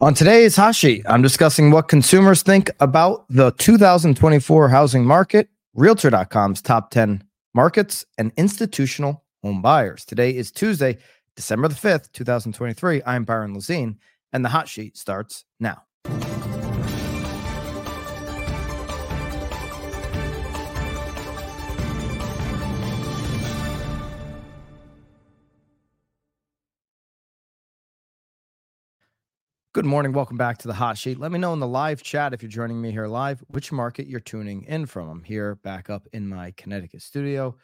On today's Hot Sheet, I'm discussing what consumers think about the 2024 housing market, Realtor.com's top 10 markets, and institutional home buyers. Today is Tuesday, December the 5th, 2023. I'm Byron Lazine, and the Hot Sheet starts now. Good morning. Welcome back to the hot sheet. Let me know in the live chat if you're joining me here live, which market you're tuning in from. I'm here back up in my Connecticut studio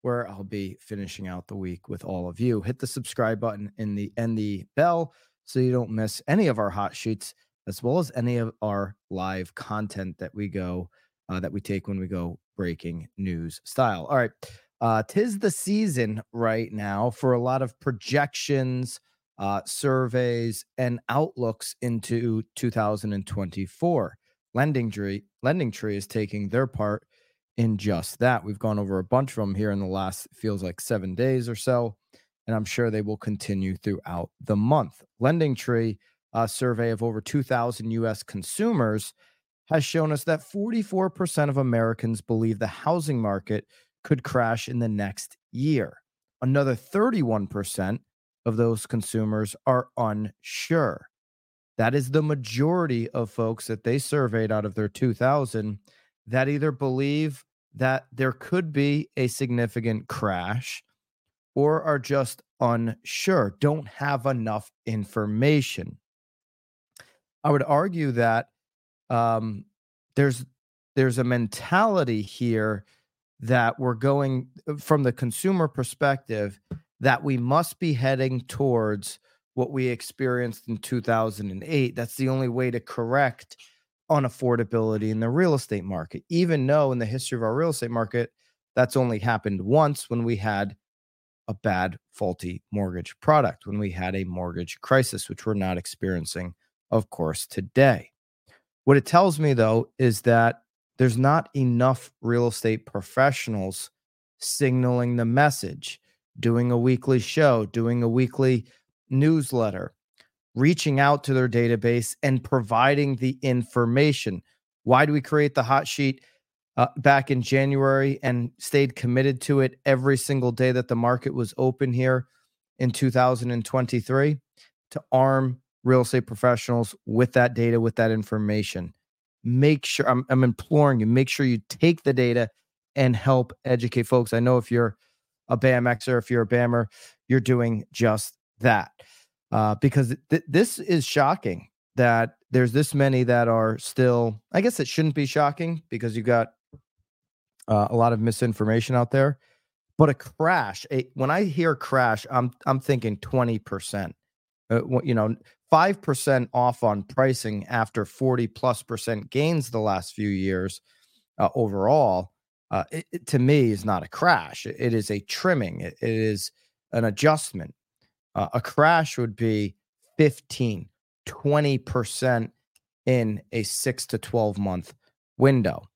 where I'll be finishing out the week with all of you. Hit the subscribe button in the and the bell so you don't miss any of our hot sheets as well as any of our live content that we go uh, that we take when we go breaking news style. All right. Uh, tis the season right now for a lot of projections uh, surveys, and outlooks into 2024. Lending Tree, Lending Tree is taking their part in just that. We've gone over a bunch of them here in the last feels like seven days or so, and I'm sure they will continue throughout the month. Lending Tree, a survey of over 2,000 U.S. consumers, has shown us that 44% of Americans believe the housing market could crash in the next year. Another 31% of those consumers are unsure. That is the majority of folks that they surveyed out of their 2000 that either believe that there could be a significant crash or are just unsure, don't have enough information. I would argue that um, there's there's a mentality here that we're going uh, from the consumer perspective that we must be heading towards what we experienced in 2008. That's the only way to correct unaffordability in the real estate market, even though in the history of our real estate market, that's only happened once when we had a bad, faulty mortgage product, when we had a mortgage crisis, which we're not experiencing, of course, today. What it tells me, though, is that there's not enough real estate professionals signaling the message doing a weekly show, doing a weekly newsletter, reaching out to their database and providing the information. Why do we create the hot sheet uh, back in January and stayed committed to it every single day that the market was open here in 2023? To arm real estate professionals with that data, with that information. Make sure I'm, I'm imploring you, make sure you take the data and help educate folks. I know if you're a BAMXer, if you're a BAMer, you're doing just that. Uh, because th- this is shocking that there's this many that are still, I guess it shouldn't be shocking because you got uh, a lot of misinformation out there. But a crash, a, when I hear crash, I'm I'm thinking 20%. Uh, you know, 5% off on pricing after 40 plus percent gains the last few years uh, overall uh, it, it, to me is not a crash. It, it is a trimming. it, is an adjustment. Uh, a crash would be 15, 20% in a six to 12 month window.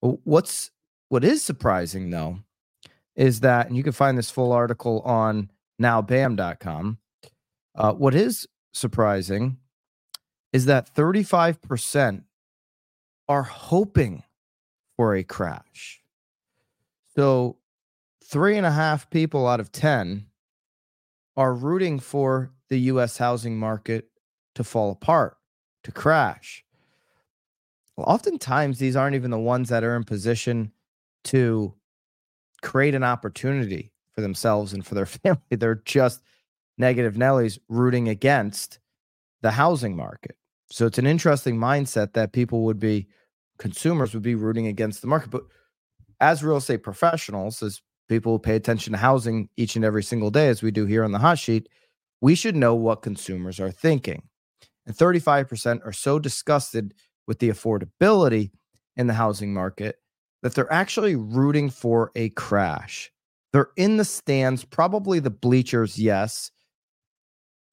What's what is surprising though is that, and you can find this full article on nowbam.com. Uh, what is surprising is that 35% are hoping for a crash. So, three and a half people out of 10 are rooting for the US housing market to fall apart, to crash. Well, oftentimes, these aren't even the ones that are in position to create an opportunity for themselves and for their family. They're just negative Nellies rooting against the housing market. So it's an interesting mindset that people would be, consumers would be rooting against the market. But as real estate professionals, as people who pay attention to housing each and every single day, as we do here on the hot sheet, we should know what consumers are thinking. And 35% are so disgusted with the affordability in the housing market that they're actually rooting for a crash. They're in the stands, probably the bleachers, yes,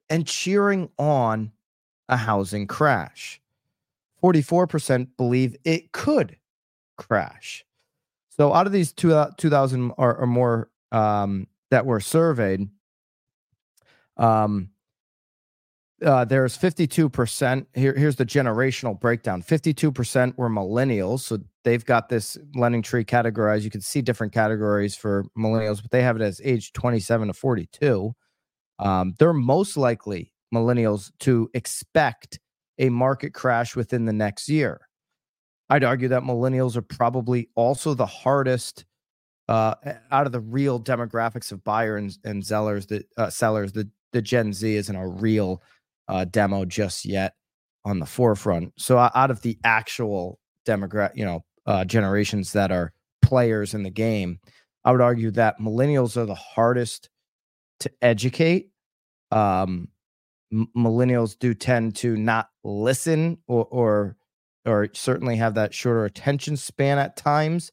and cheering on a housing crash. 44% believe it could crash. So out of these two, uh, 2,000 or, or more um, that were surveyed, um, uh, there's 52% here here's the generational breakdown 52% were millennials so they've got this lending tree categorized you can see different categories for millennials but they have it as age 27 to 42 um, they're most likely millennials to expect a market crash within the next year i'd argue that millennials are probably also the hardest uh, out of the real demographics of buyers and, and sellers that uh, sellers the the gen z isn't a real uh, demo just yet on the forefront. So out of the actual demographic, you know, uh, generations that are players in the game, I would argue that millennials are the hardest to educate. Um, m- millennials do tend to not listen or, or or certainly have that shorter attention span at times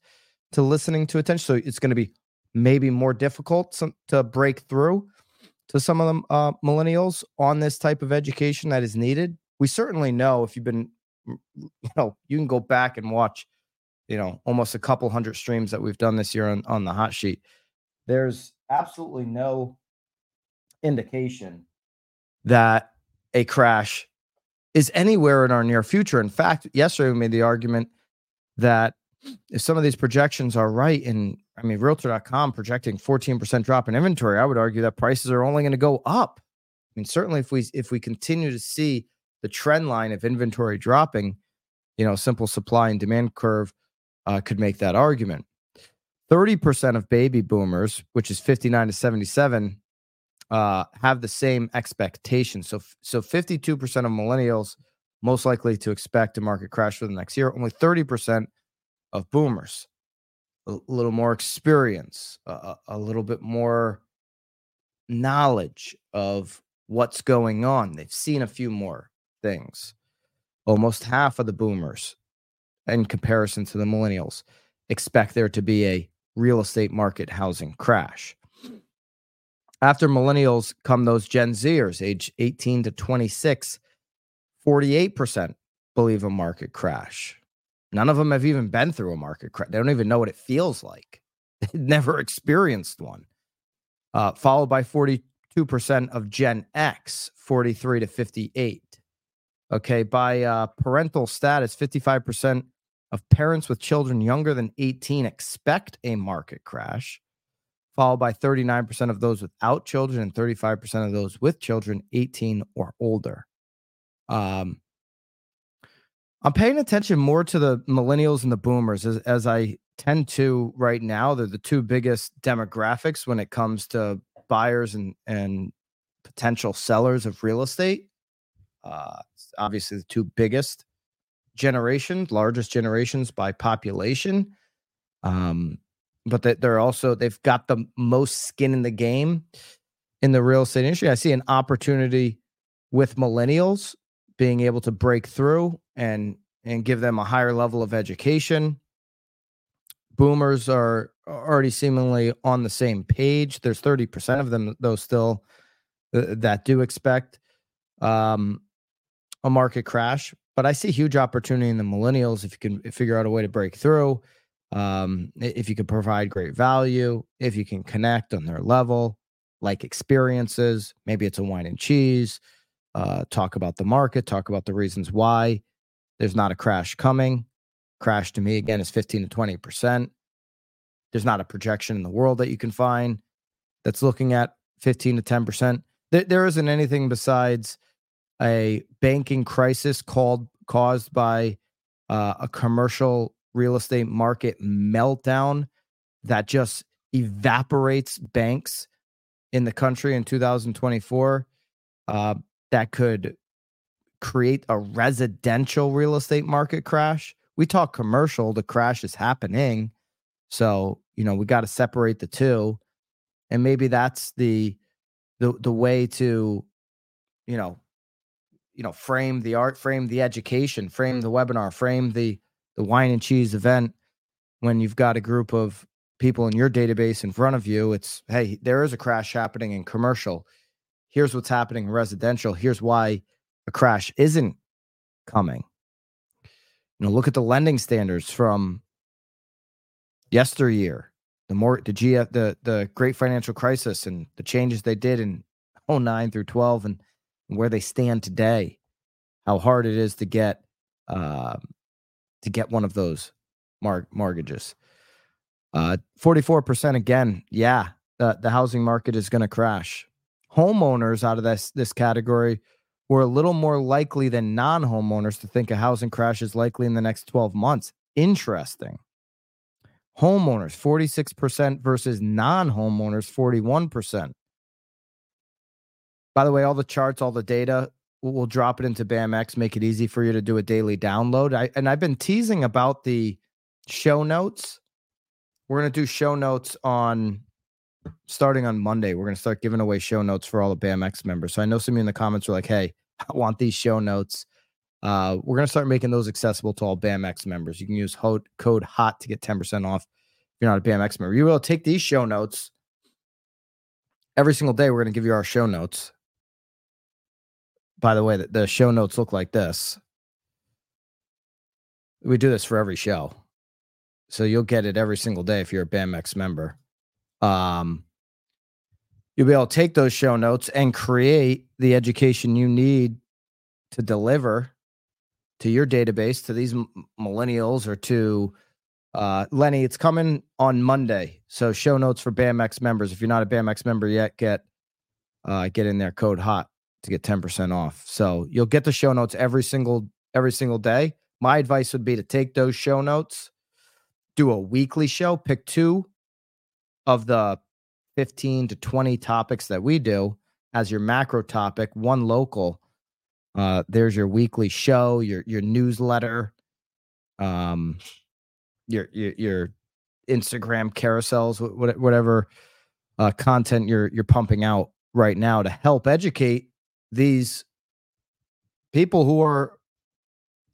to listening to attention. So it's going to be maybe more difficult some, to break through to some of them uh, millennials on this type of education that is needed. We certainly know if you've been, you know, you can go back and watch, you know, almost a couple hundred streams that we've done this year on, on the hot sheet. There's absolutely no indication that a crash is anywhere in our near future. In fact, yesterday we made the argument that if some of these projections are right and I mean, realtor.com projecting 14% drop in inventory, I would argue that prices are only going to go up. I mean, certainly if we if we continue to see the trend line of inventory dropping, you know, simple supply and demand curve uh, could make that argument. 30% of baby boomers, which is 59 to 77, uh, have the same expectations. So, so 52% of millennials most likely to expect a market crash for the next year. Only 30% of boomers a little more experience, a, a little bit more knowledge of what's going on. They've seen a few more things. Almost half of the boomers, in comparison to the millennials, expect there to be a real estate market housing crash. After millennials come those Gen Zers, age 18 to 26, 48% believe a market crash. None of them have even been through a market crash. They don't even know what it feels like. They've never experienced one. Uh, followed by 42% of Gen X, 43 to 58. Okay, by uh, parental status, 55% of parents with children younger than 18 expect a market crash, followed by 39% of those without children and 35% of those with children 18 or older. Um, I'm paying attention more to the millennials and the boomers as, as I tend to right now. They're the two biggest demographics when it comes to buyers and, and potential sellers of real estate. Uh, obviously, the two biggest generations, largest generations by population. Um, but that they're also they've got the most skin in the game in the real estate industry. I see an opportunity with millennials being able to break through and and give them a higher level of education. Boomers are already seemingly on the same page. There's 30% of them though still uh, that do expect um, a market crash, but I see huge opportunity in the millennials if you can figure out a way to break through. Um, if you can provide great value, if you can connect on their level, like experiences, maybe it's a wine and cheese, uh, talk about the market, talk about the reasons why there's not a crash coming. Crash to me again is 15 to 20%. There's not a projection in the world that you can find that's looking at 15 to 10%. There, there isn't anything besides a banking crisis called caused by uh, a commercial real estate market meltdown that just evaporates banks in the country in 2024. Uh, that could create a residential real estate market crash. We talk commercial, the crash is happening. So, you know, we got to separate the two. And maybe that's the the the way to, you know, you know, frame the art, frame the education, frame the webinar, frame the the wine and cheese event when you've got a group of people in your database in front of you. It's hey, there is a crash happening in commercial here's what's happening in residential. Here's why a crash isn't coming. You know, look at the lending standards from yesteryear, the more the GF the the great financial crisis and the changes they did in 09 through 12 and where they stand today, how hard it is to get uh, to get one of those mar- mortgages. Uh, 44% again. Yeah, the, the housing market is going to crash. Homeowners out of this this category were a little more likely than non-homeowners to think a housing crash is likely in the next 12 months. Interesting. Homeowners 46% versus non-homeowners 41%. By the way, all the charts, all the data, we'll drop it into BAMX, make it easy for you to do a daily download. I, and I've been teasing about the show notes. We're going to do show notes on starting on Monday. We're going to start giving away show notes for all the BAMX members. So I know some of you in the comments are like, hey, I want these show notes. Uh, we're going to start making those accessible to all BAMX members. You can use ho- code HOT to get 10% off if you're not a BAMX member. You will take these show notes every single day. We're going to give you our show notes by the way, the, the show notes look like this. We do this for every show. So you'll get it every single day if you're a BAMX member. Um, you'll be able to take those show notes and create the education you need to deliver to your database to these millennials or to uh, Lenny. It's coming on Monday, so show notes for BAMX members. If you're not a BAMX member yet, get uh, get in there. Code hot to get 10% off. So you'll get the show notes every single every single day. My advice would be to take those show notes, do a weekly show, pick two of the 15 to 20 topics that we do as your macro topic, one local. Uh, there's your weekly show, your your newsletter, um, your your, your Instagram carousels, whatever uh, content you're you're pumping out right now to help educate these people who are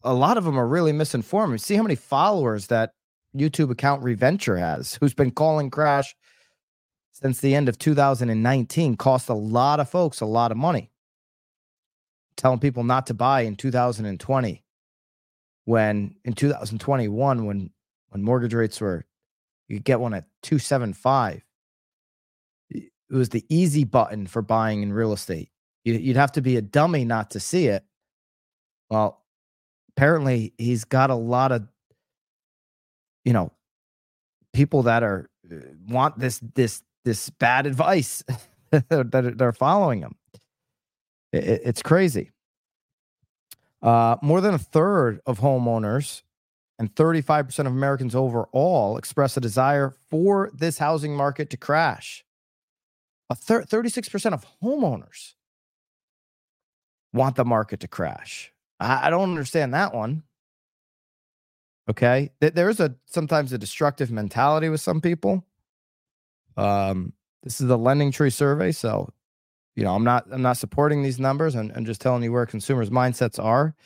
a lot of them are really misinformed. See how many followers that YouTube account Reventure has, who's been calling crash since the end of 2019, cost a lot of folks a lot of money. Telling people not to buy in 2020, when in 2021, when when mortgage rates were you get one at 275. It was the easy button for buying in real estate. You'd have to be a dummy not to see it. Well, apparently he's got a lot of, you know, people that are uh, want this this this bad advice that they're following him. It, it's crazy. Uh, more than a third of homeowners and 35% of Americans overall express a desire for this housing market to crash. A thir- 36% of homeowners want the market to crash. I, I don't understand that one. Okay, there's a sometimes a destructive mentality with some people. Um, this is the Lending Tree survey, so you know I'm not I'm not supporting these numbers and, and just telling you where consumers' mindsets are.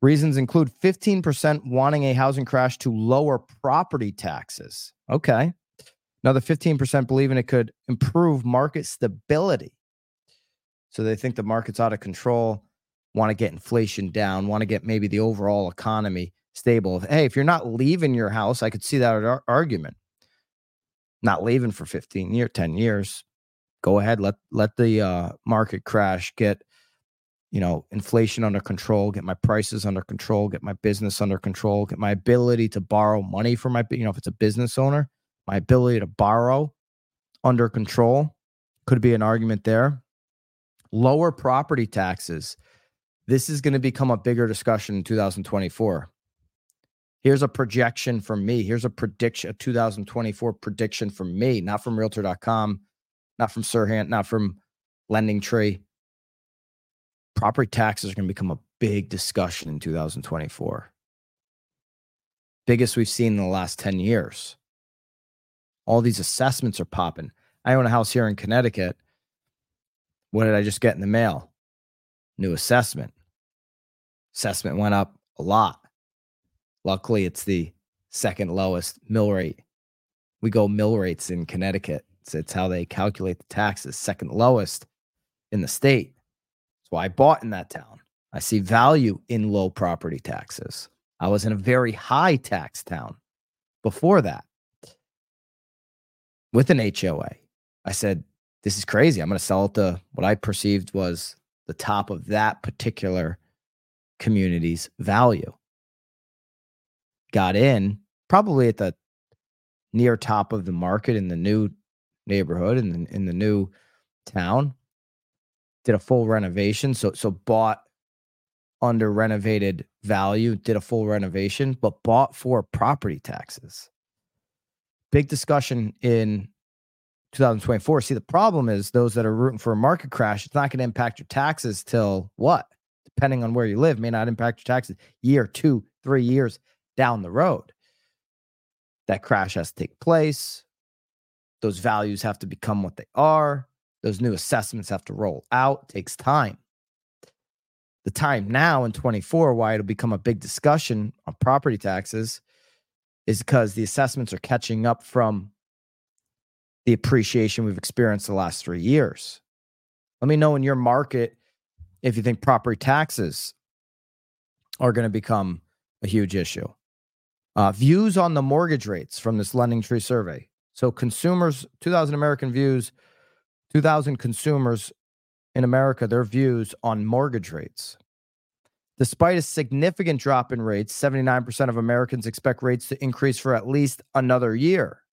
Reasons include 15% wanting a housing crash to lower property taxes. Okay. Another 15% believing it could improve market stability. So they think the market's out of control, want to get inflation down, want to get maybe the overall economy stable. Hey, if you're not leaving your house, I could see that argument. Not leaving for 15 years, 10 years. Go ahead, let let the uh, market crash, get you know, inflation under control, get my prices under control, get my business under control, get my ability to borrow money for my, you know, if it's a business owner, my ability to borrow under control could be an argument there lower property taxes. This is going to become a bigger discussion in 2024. Here's a projection from me. Here's a prediction, a 2024 prediction from me, not from realtor.com, not from Serhant, not from Lending Tree. Property taxes are going to become a big discussion in 2024. Biggest we've seen in the last 10 years. All these assessments are popping. I own a house here in Connecticut what did I just get in the mail? New assessment. Assessment went up a lot. Luckily, it's the second lowest mill rate. We go mill rates in Connecticut. It's, it's how they calculate the taxes, second lowest in the state. That's why I bought in that town. I see value in low property taxes. I was in a very high tax town before that with an HOA. I said, this is crazy. I'm going to sell it to what I perceived was the top of that particular community's value. Got in probably at the near top of the market in the new neighborhood in in the new town. Did a full renovation, so so bought under renovated value, did a full renovation, but bought for property taxes. Big discussion in 2024. See, the problem is those that are rooting for a market crash, it's not going to impact your taxes till what? Depending on where you live, may not impact your taxes year, two, three years down the road. That crash has to take place. Those values have to become what they are. Those new assessments have to roll out. It takes time. The time now in 24, why it'll become a big discussion on property taxes is because the assessments are catching up from the appreciation we've experienced the last three years. Let me know in your market if you think property taxes are going to become a huge issue. Uh, views on the mortgage rates from this Lending Tree survey. So, consumers, 2,000 American views, 2,000 consumers in America, their views on mortgage rates. Despite a significant drop in rates, 79% of Americans expect rates to increase for at least another year.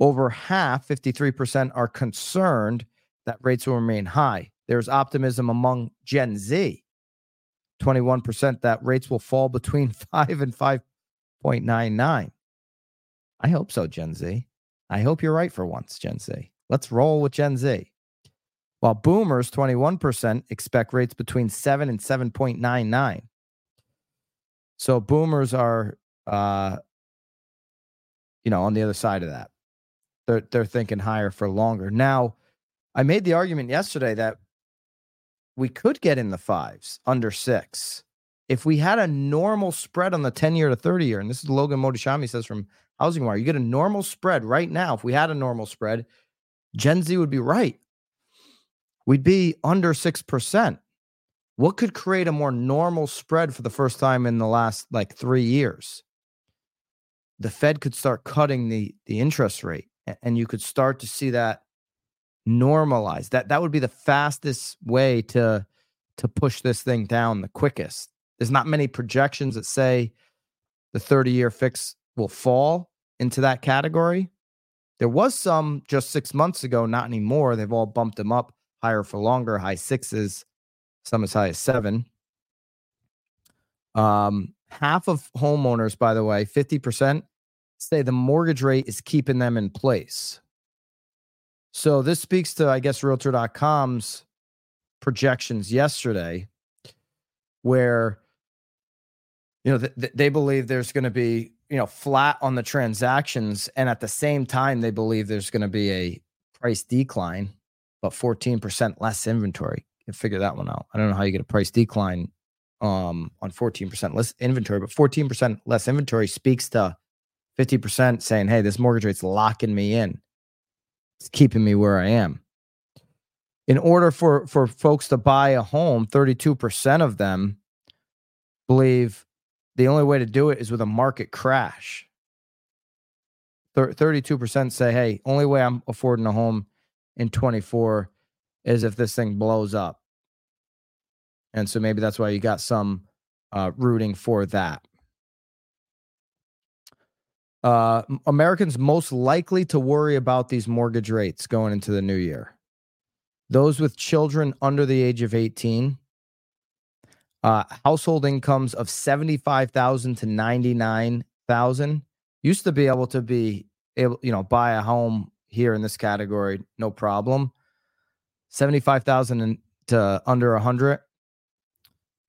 Over half, 53%, are concerned that rates will remain high. There's optimism among Gen Z, 21% that rates will fall between 5 and 5.99. I hope so, Gen Z. I hope you're right for once, Gen Z. Let's roll with Gen Z. While boomers, 21%, expect rates between 7 and 7.99. So boomers are, uh, you know, on the other side of that. They're they're thinking higher for longer. Now, I made the argument yesterday that we could get in the fives under six if we had a normal spread on the 10 year to 30 year. And this is Logan Mohtashami says from Housing Wire. You get a normal spread right now. If we had a normal spread, Gen Z would be right. We'd be under 6%. What could create a more normal spread for the first time in the last like three years? The Fed could start cutting the, the interest rate and you could start to see that normalize. That that would be the fastest way to to push this thing down the quickest. There's not many projections that say the 30-year fix will fall into that category. There was some just 6 months ago, not anymore. They've all bumped them up higher for longer, high sixes, some as high as 7. Um half of homeowners by the way, 50% say the mortgage rate is keeping them in place. So this speaks to, I guess, Realtor.com's projections yesterday, where you know th- they believe there's going to be you know flat on the transactions, and at the same time they believe there's going to be a price decline, but 14% less inventory. Figure that one out. I don't know how you get a price decline um, on 14% less inventory, but 14% less inventory speaks to 50% saying, hey, this mortgage rate's locking me in. It's keeping me where I am. In order for, for folks to buy a home, 32% of them believe the only way to do it is with a market crash. 32% say, hey, only way I'm affording a home in 24 is if this thing blows up. And so maybe that's why you got some uh, rooting for that uh, Americans most likely to worry about these mortgage rates going into the new year. Those with children under the age of 18, uh, household incomes of 75,000 to 99,000 used to be able to be able, you know, buy a home here in this category, no problem. 75,000 to under 100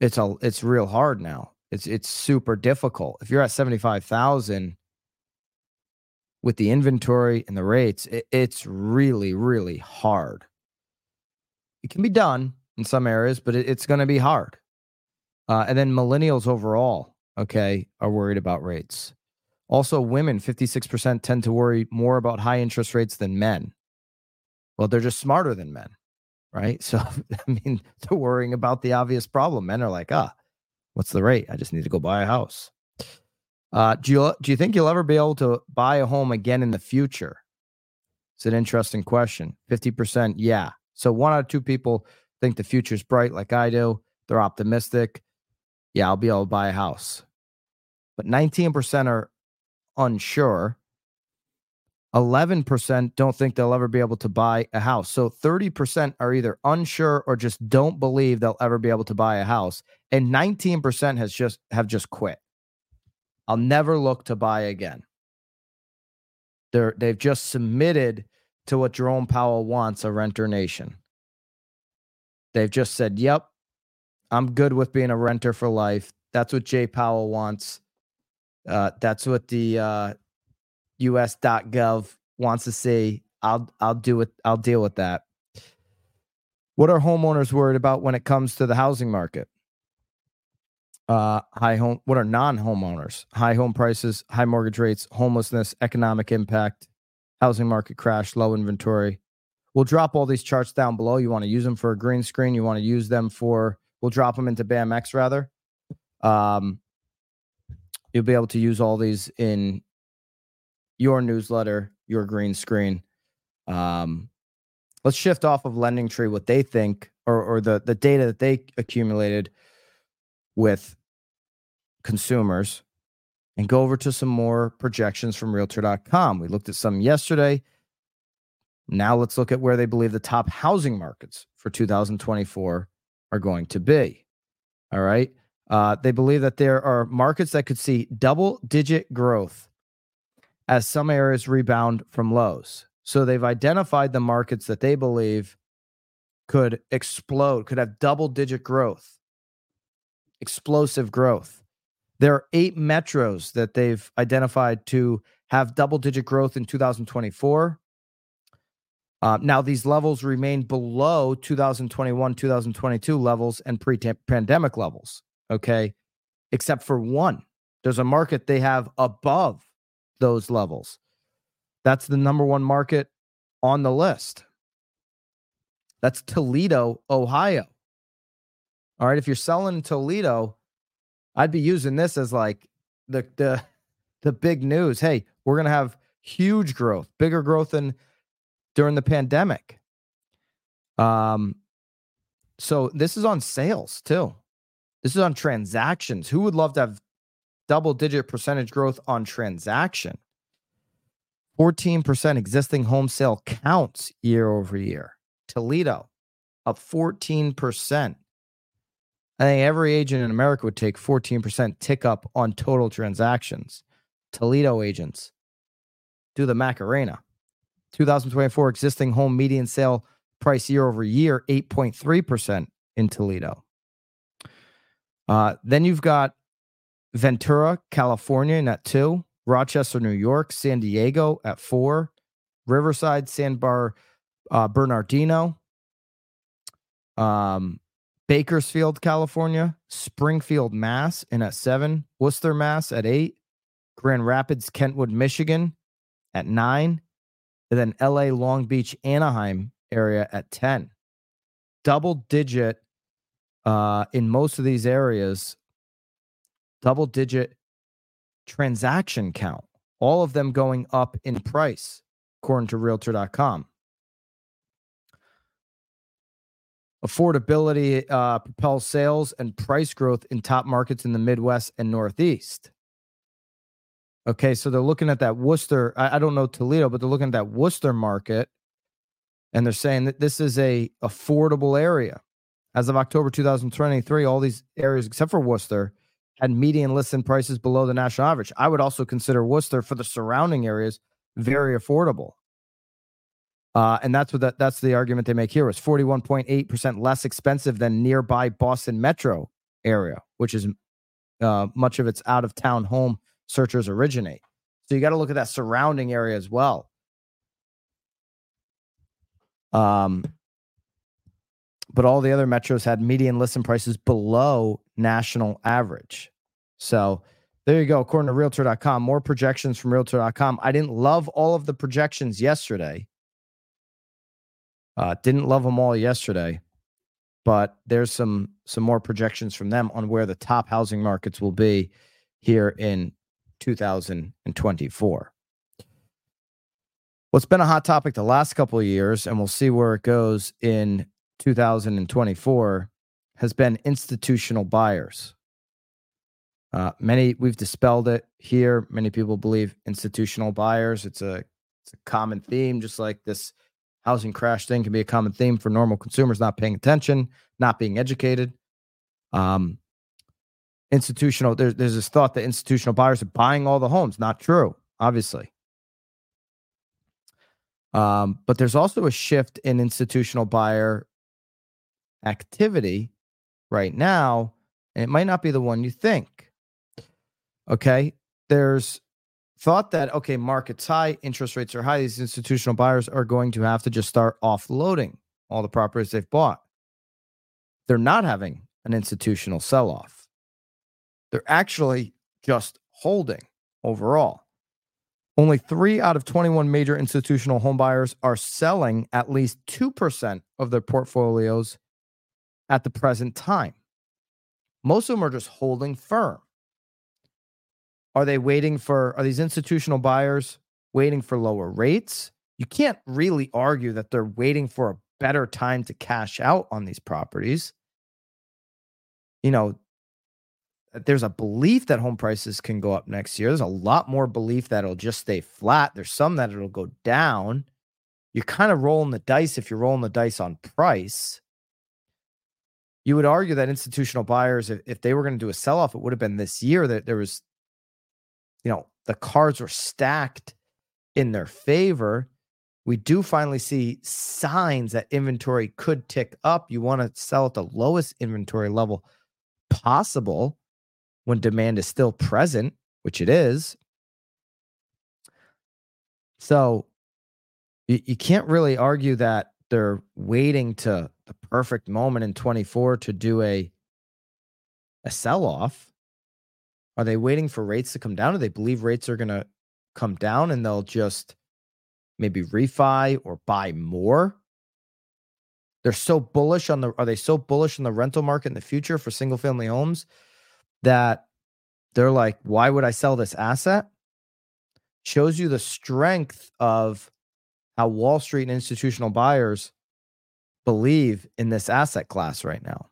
it's a it's real hard now. It's it's super difficult. If you're at 75,000 with the inventory and the rates, it, it's really, really hard. It can be done in some areas, but it, it's going to be hard. Uh, and then millennials overall, okay, are worried about rates. Also, women, 56% tend to worry more about high interest rates than men. Well, they're just smarter than men, right? So, I mean, they're worrying about the obvious problem. Men are like, ah, what's the rate? I just need to go buy a house. Uh, do you do you think you'll ever be able to buy a home again in the future? It's an interesting question. Fifty percent, yeah. So one out of two people think the future's bright like I do. They're optimistic. Yeah, I'll be able to buy a house. But 19% are unsure. 11% don't think they'll ever be able to buy a house. So 30% are either unsure or just don't believe they'll ever be able to buy a house. And 19% has just have just quit. I'll never look to buy again. They're they've just submitted to what Jerome Powell wants a renter nation. They've just said, "Yep, I'm good with being a renter for life." That's what Jay Powell wants. Uh, that's what the uh, US.gov wants to see. I'll I'll do it. I'll deal with that. What are homeowners worried about when it comes to the housing market? Uh, high home. What are non-homeowners? High home prices, high mortgage rates, homelessness, economic impact, housing market crash, low inventory. We'll drop all these charts down below. You want to use them for a green screen. You want to use them for. We'll drop them into BAMX rather. Um, you'll be able to use all these in your newsletter, your green screen. Um, let's shift off of Lending Tree, what they think, or or the the data that they accumulated with consumers, and go over to some more projections from Realtor.com. We looked at some yesterday. Now let's look at where they believe the top housing markets for 2024 are going to be. All right. Uh, they believe that there are markets that could see double digit growth as some areas rebound from lows. So they've identified the markets that they believe could explode, could have double digit growth, explosive growth. There are eight metros that they've identified to have double digit growth in 2024. Uh, now, these levels remain below 2021, 2022 levels and pre pandemic levels. Okay. Except for one. There's a market they have above those levels. That's the number one market on the list. That's Toledo, Ohio. All right. If you're selling Toledo, I'd be using this as like the the the big news. Hey, we're gonna have huge growth, bigger growth than during the pandemic. Um, so this is on sales too. This is on transactions. Who would love to have double digit percentage growth on transaction. 14% existing home sale counts year over year. Toledo up 14%. I think every agent in America would take 14% tick up on total transactions. Toledo agents do the Macarena. 2024 existing home median sale price year over year, 8.3% in Toledo. Uh, then you've got Ventura, California, at two. Rochester, New York, San Diego at four. Riverside, San Bar, uh, Bernardino, um, Bakersfield, California, Springfield, Mass, in at seven. Worcester, Mass, at eight. Grand Rapids, Kentwood, Michigan, at nine. And then LA, Long Beach, Anaheim area at 10. Double digit uh, in most of these areas double digit transaction count, all of them going up in price, according to realtor.com. Affordability uh, propels sales and price growth in top markets in the Midwest and Northeast. Okay, so they're looking at that Worcester. I, I don't know Toledo, but they're looking at that Worcester market, and they're saying that this is a affordable area. As of October 2023, all these areas except for Worcester had median listing prices below the national average. I would also consider Worcester for the surrounding areas very affordable. Uh, and that's what that, that's the argument they make here was 41.8% less expensive than nearby Boston metro area, which is uh, much of its out of town home searchers originate. So you got to look at that surrounding area as well. Um, but all the other metros had median listing prices below national average. So there you go. According to realtor.com, more projections from realtor.com. I didn't love all of the projections yesterday. Uh, didn't love them all yesterday, but there's some some more projections from them on where the top housing markets will be here in 2024. What's been a hot topic the last couple of years, and we'll see where it goes in 2024 has been institutional buyers. Uh, many we've dispelled it here. Many people believe institutional buyers. It's a it's a common theme, just like this housing crash thing can be a common theme for normal consumers not paying attention, not being educated. Um, institutional there's there's this thought that institutional buyers are buying all the homes. Not true, obviously. Um, but there's also a shift in institutional buyer activity right now, and it might not be the one you think. Okay. There's thought that, okay, market's high, interest rates are high. These institutional buyers are going to have to just start offloading all the properties they've bought. They're not having an institutional sell off, they're actually just holding overall. Only three out of 21 major institutional homebuyers are selling at least 2% of their portfolios at the present time. Most of them are just holding firm. Are they waiting for, are these institutional buyers waiting for lower rates? You can't really argue that they're waiting for a better time to cash out on these properties. You know, uh, there's a belief that home prices can go up next year. There's a lot more belief that it'll just stay flat. There's some that it'll go down. You're kind of rolling the dice if you're rolling the dice on price. You would argue that institutional buyers, if, if they were going to do a sell off, it would have been this year that there was you know, the cards were stacked in their favor. We do finally see signs that inventory could tick up. You want to sell at the lowest inventory level possible when demand is still present, which it is. So you, you can't really argue that they're waiting to the perfect moment in 24 to do a a sell off. Are they waiting for rates to come down? Do they believe rates are going to come down and they'll just maybe refi or buy more? They're so bullish on the are they so bullish on the rental market in the future for single family homes that they're like, why would I sell this asset? Shows you the strength of how Wall Street and institutional buyers believe in this asset class right now.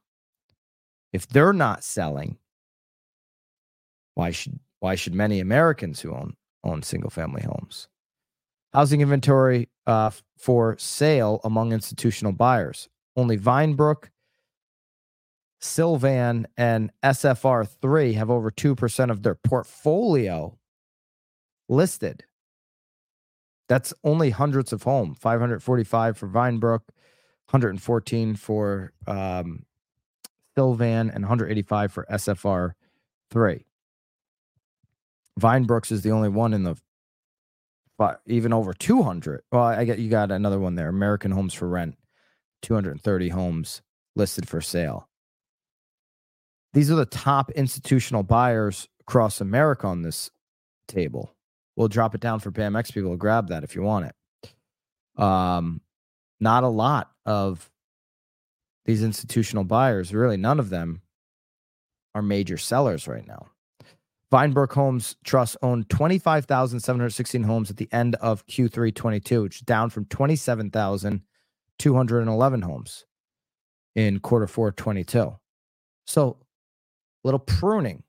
If they're not selling, why should why should many Americans who own own single family homes? Housing inventory uh, for sale among institutional buyers. Only Vinebrook, Sylvan, and SFR3 have over 2% of their portfolio listed. That's only hundreds of homes 545 for Vinebrook, 114 for um, Sylvan, and 185 for SFR3. Vinebrooks is the only one in the but even over 200. Well, I get you got another one there. American Homes for Rent, 230 homes listed for sale. These are the top institutional buyers across America on this table. We'll drop it down for BAMX people grab that if you want it. Um, not a lot of these institutional buyers, really, none of them are major sellers right now. Vinebrook Homes Trust owned 25,716 homes at the end of Q3 22, which is down from 27,211 homes in quarter four 22. So, little pruning.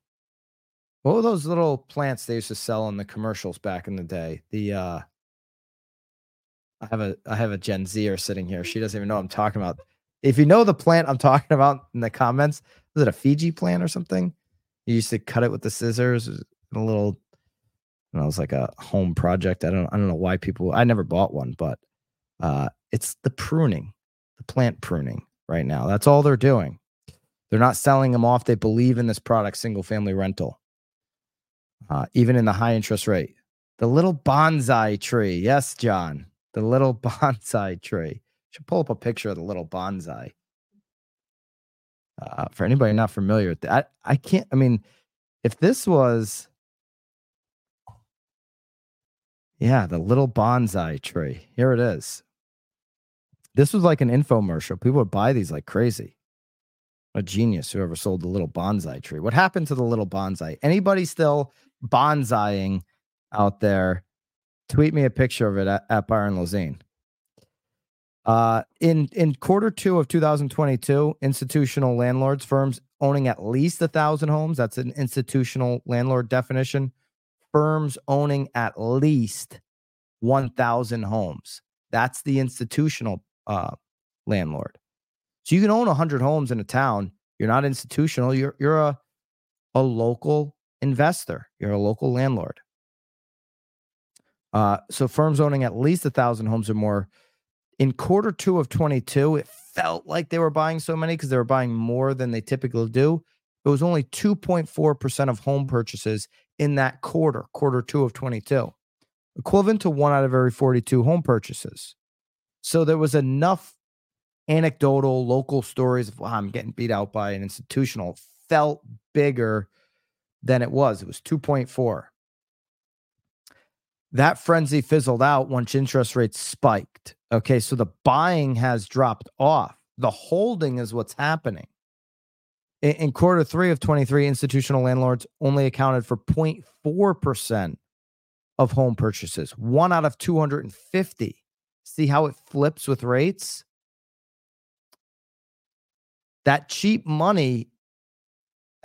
What were those little plants they used to sell in the commercials back in the day? The uh I have a I have a Gen Zer sitting here. She doesn't even know what I'm talking about. If you know the plant I'm talking about in the comments, is it a Fiji plant or something? You used to cut it with the scissors. A little, know, it was like a home project. I don't, I don't know why people. I never bought one, but uh, it's the pruning, the plant pruning right now. That's all they're doing. They're not selling them off. They believe in this product, single family rental, uh, even in the high interest rate. The little bonsai tree. Yes, John. The little bonsai tree. Should pull up a picture of the little bonsai. Uh, for anybody not familiar with that, I, I can't. I mean, if this was, yeah, the little bonsai tree. Here it is. This was like an infomercial. People would buy these like crazy. A genius whoever sold the little bonsai tree. What happened to the little bonsai? Anybody still bonsaiing out there? Tweet me a picture of it at, at Byron Lazine. Uh, in in quarter two of 2022, institutional landlords firms owning at least a thousand homes. That's an institutional landlord definition. Firms owning at least 1,000 homes. That's the institutional uh, landlord. So you can own 100 homes in a town. You're not institutional. You're you're a a local investor. You're a local landlord. Uh, so firms owning at least a thousand homes or more. In quarter two of 22, it felt like they were buying so many because they were buying more than they typically do. It was only 2.4% of home purchases in that quarter, quarter two of 22, equivalent to one out of every 42 home purchases. So there was enough anecdotal local stories of wow, I'm getting beat out by an institutional felt bigger than it was. It was 2.4. That frenzy fizzled out once interest rates spiked. Okay, so the buying has dropped off. The holding is what's happening. In, in quarter three of 23, institutional landlords only accounted for 0.4% of home purchases, one out of 250. See how it flips with rates? That cheap money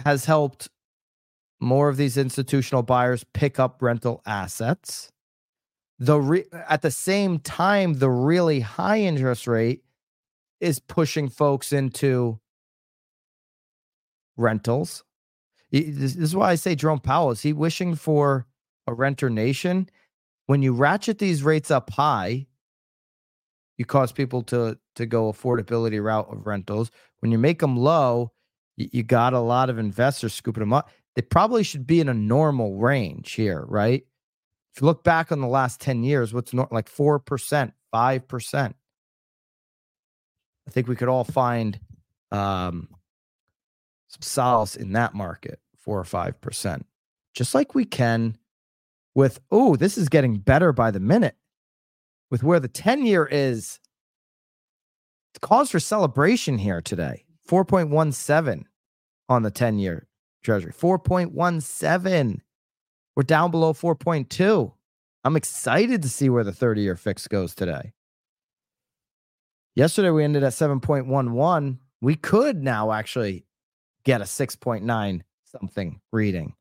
has helped more of these institutional buyers pick up rental assets. The re- at the same time, the really high interest rate is pushing folks into rentals. This is why I say Jerome Powell is he wishing for a renter nation? When you ratchet these rates up high, you cause people to to go affordability route of rentals. When you make them low, you, you got a lot of investors scooping them up. They probably should be in a normal range here, right? If you look back on the last 10 years, what's not like 4%, 5%. I think we could all find um, some solace in that market, four or 5%, just like we can with, oh, this is getting better by the minute with where the 10 year is. It's cause for celebration here today. 4.17 on the 10 year treasury. 4.17. We're down below 4.2. I'm excited to see where the 30 year fix goes today. Yesterday we ended at 7.11. We could now actually get a 6.9 something reading.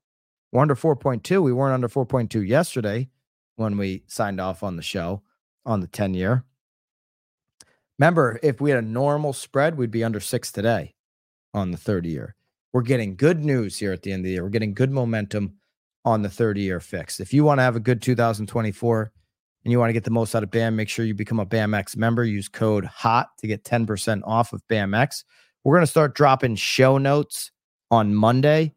We're under 4.2. We weren't under 4.2 yesterday when we signed off on the show on the 10 year. Remember, if we had a normal spread, we'd be under six today on the 30 year. We're getting good news here at the end of the year. We're getting good momentum on the 30 year fix. If you want to have a good 2024 and you want to get the most out of BAM, make sure you become a BAMX member. Use code HOT to get 10% off of BAMX. We're going to start dropping show notes on Monday.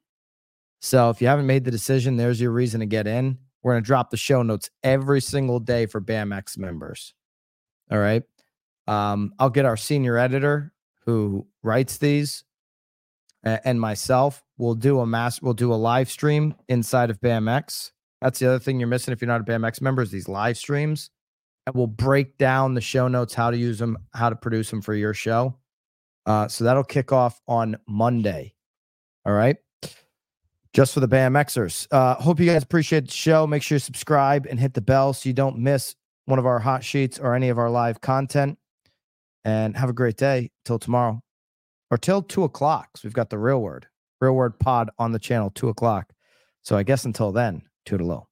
So if you haven't made the decision, there's your reason to get in. We're going to drop the show notes every single day for BAMX members. All right. Um, I'll get our senior editor who writes these and myself will do a mass we'll do a live stream inside of BAMX. That's the other thing you're missing if you're not a BAMX member is these live streams. And we'll break down the show notes, how to use them, how to produce them for your show. Uh, so that'll kick off on Monday. All right. Just for the BAMXers. Uh, hope you guys appreciate the show. Make sure you subscribe and hit the bell so you don't miss one of our hot sheets or any of our live content. And have a great day. Till tomorrow or till two o'clock. So we've got the real word, real word pod on the channel, two o'clock. So I guess until then, toodaloo.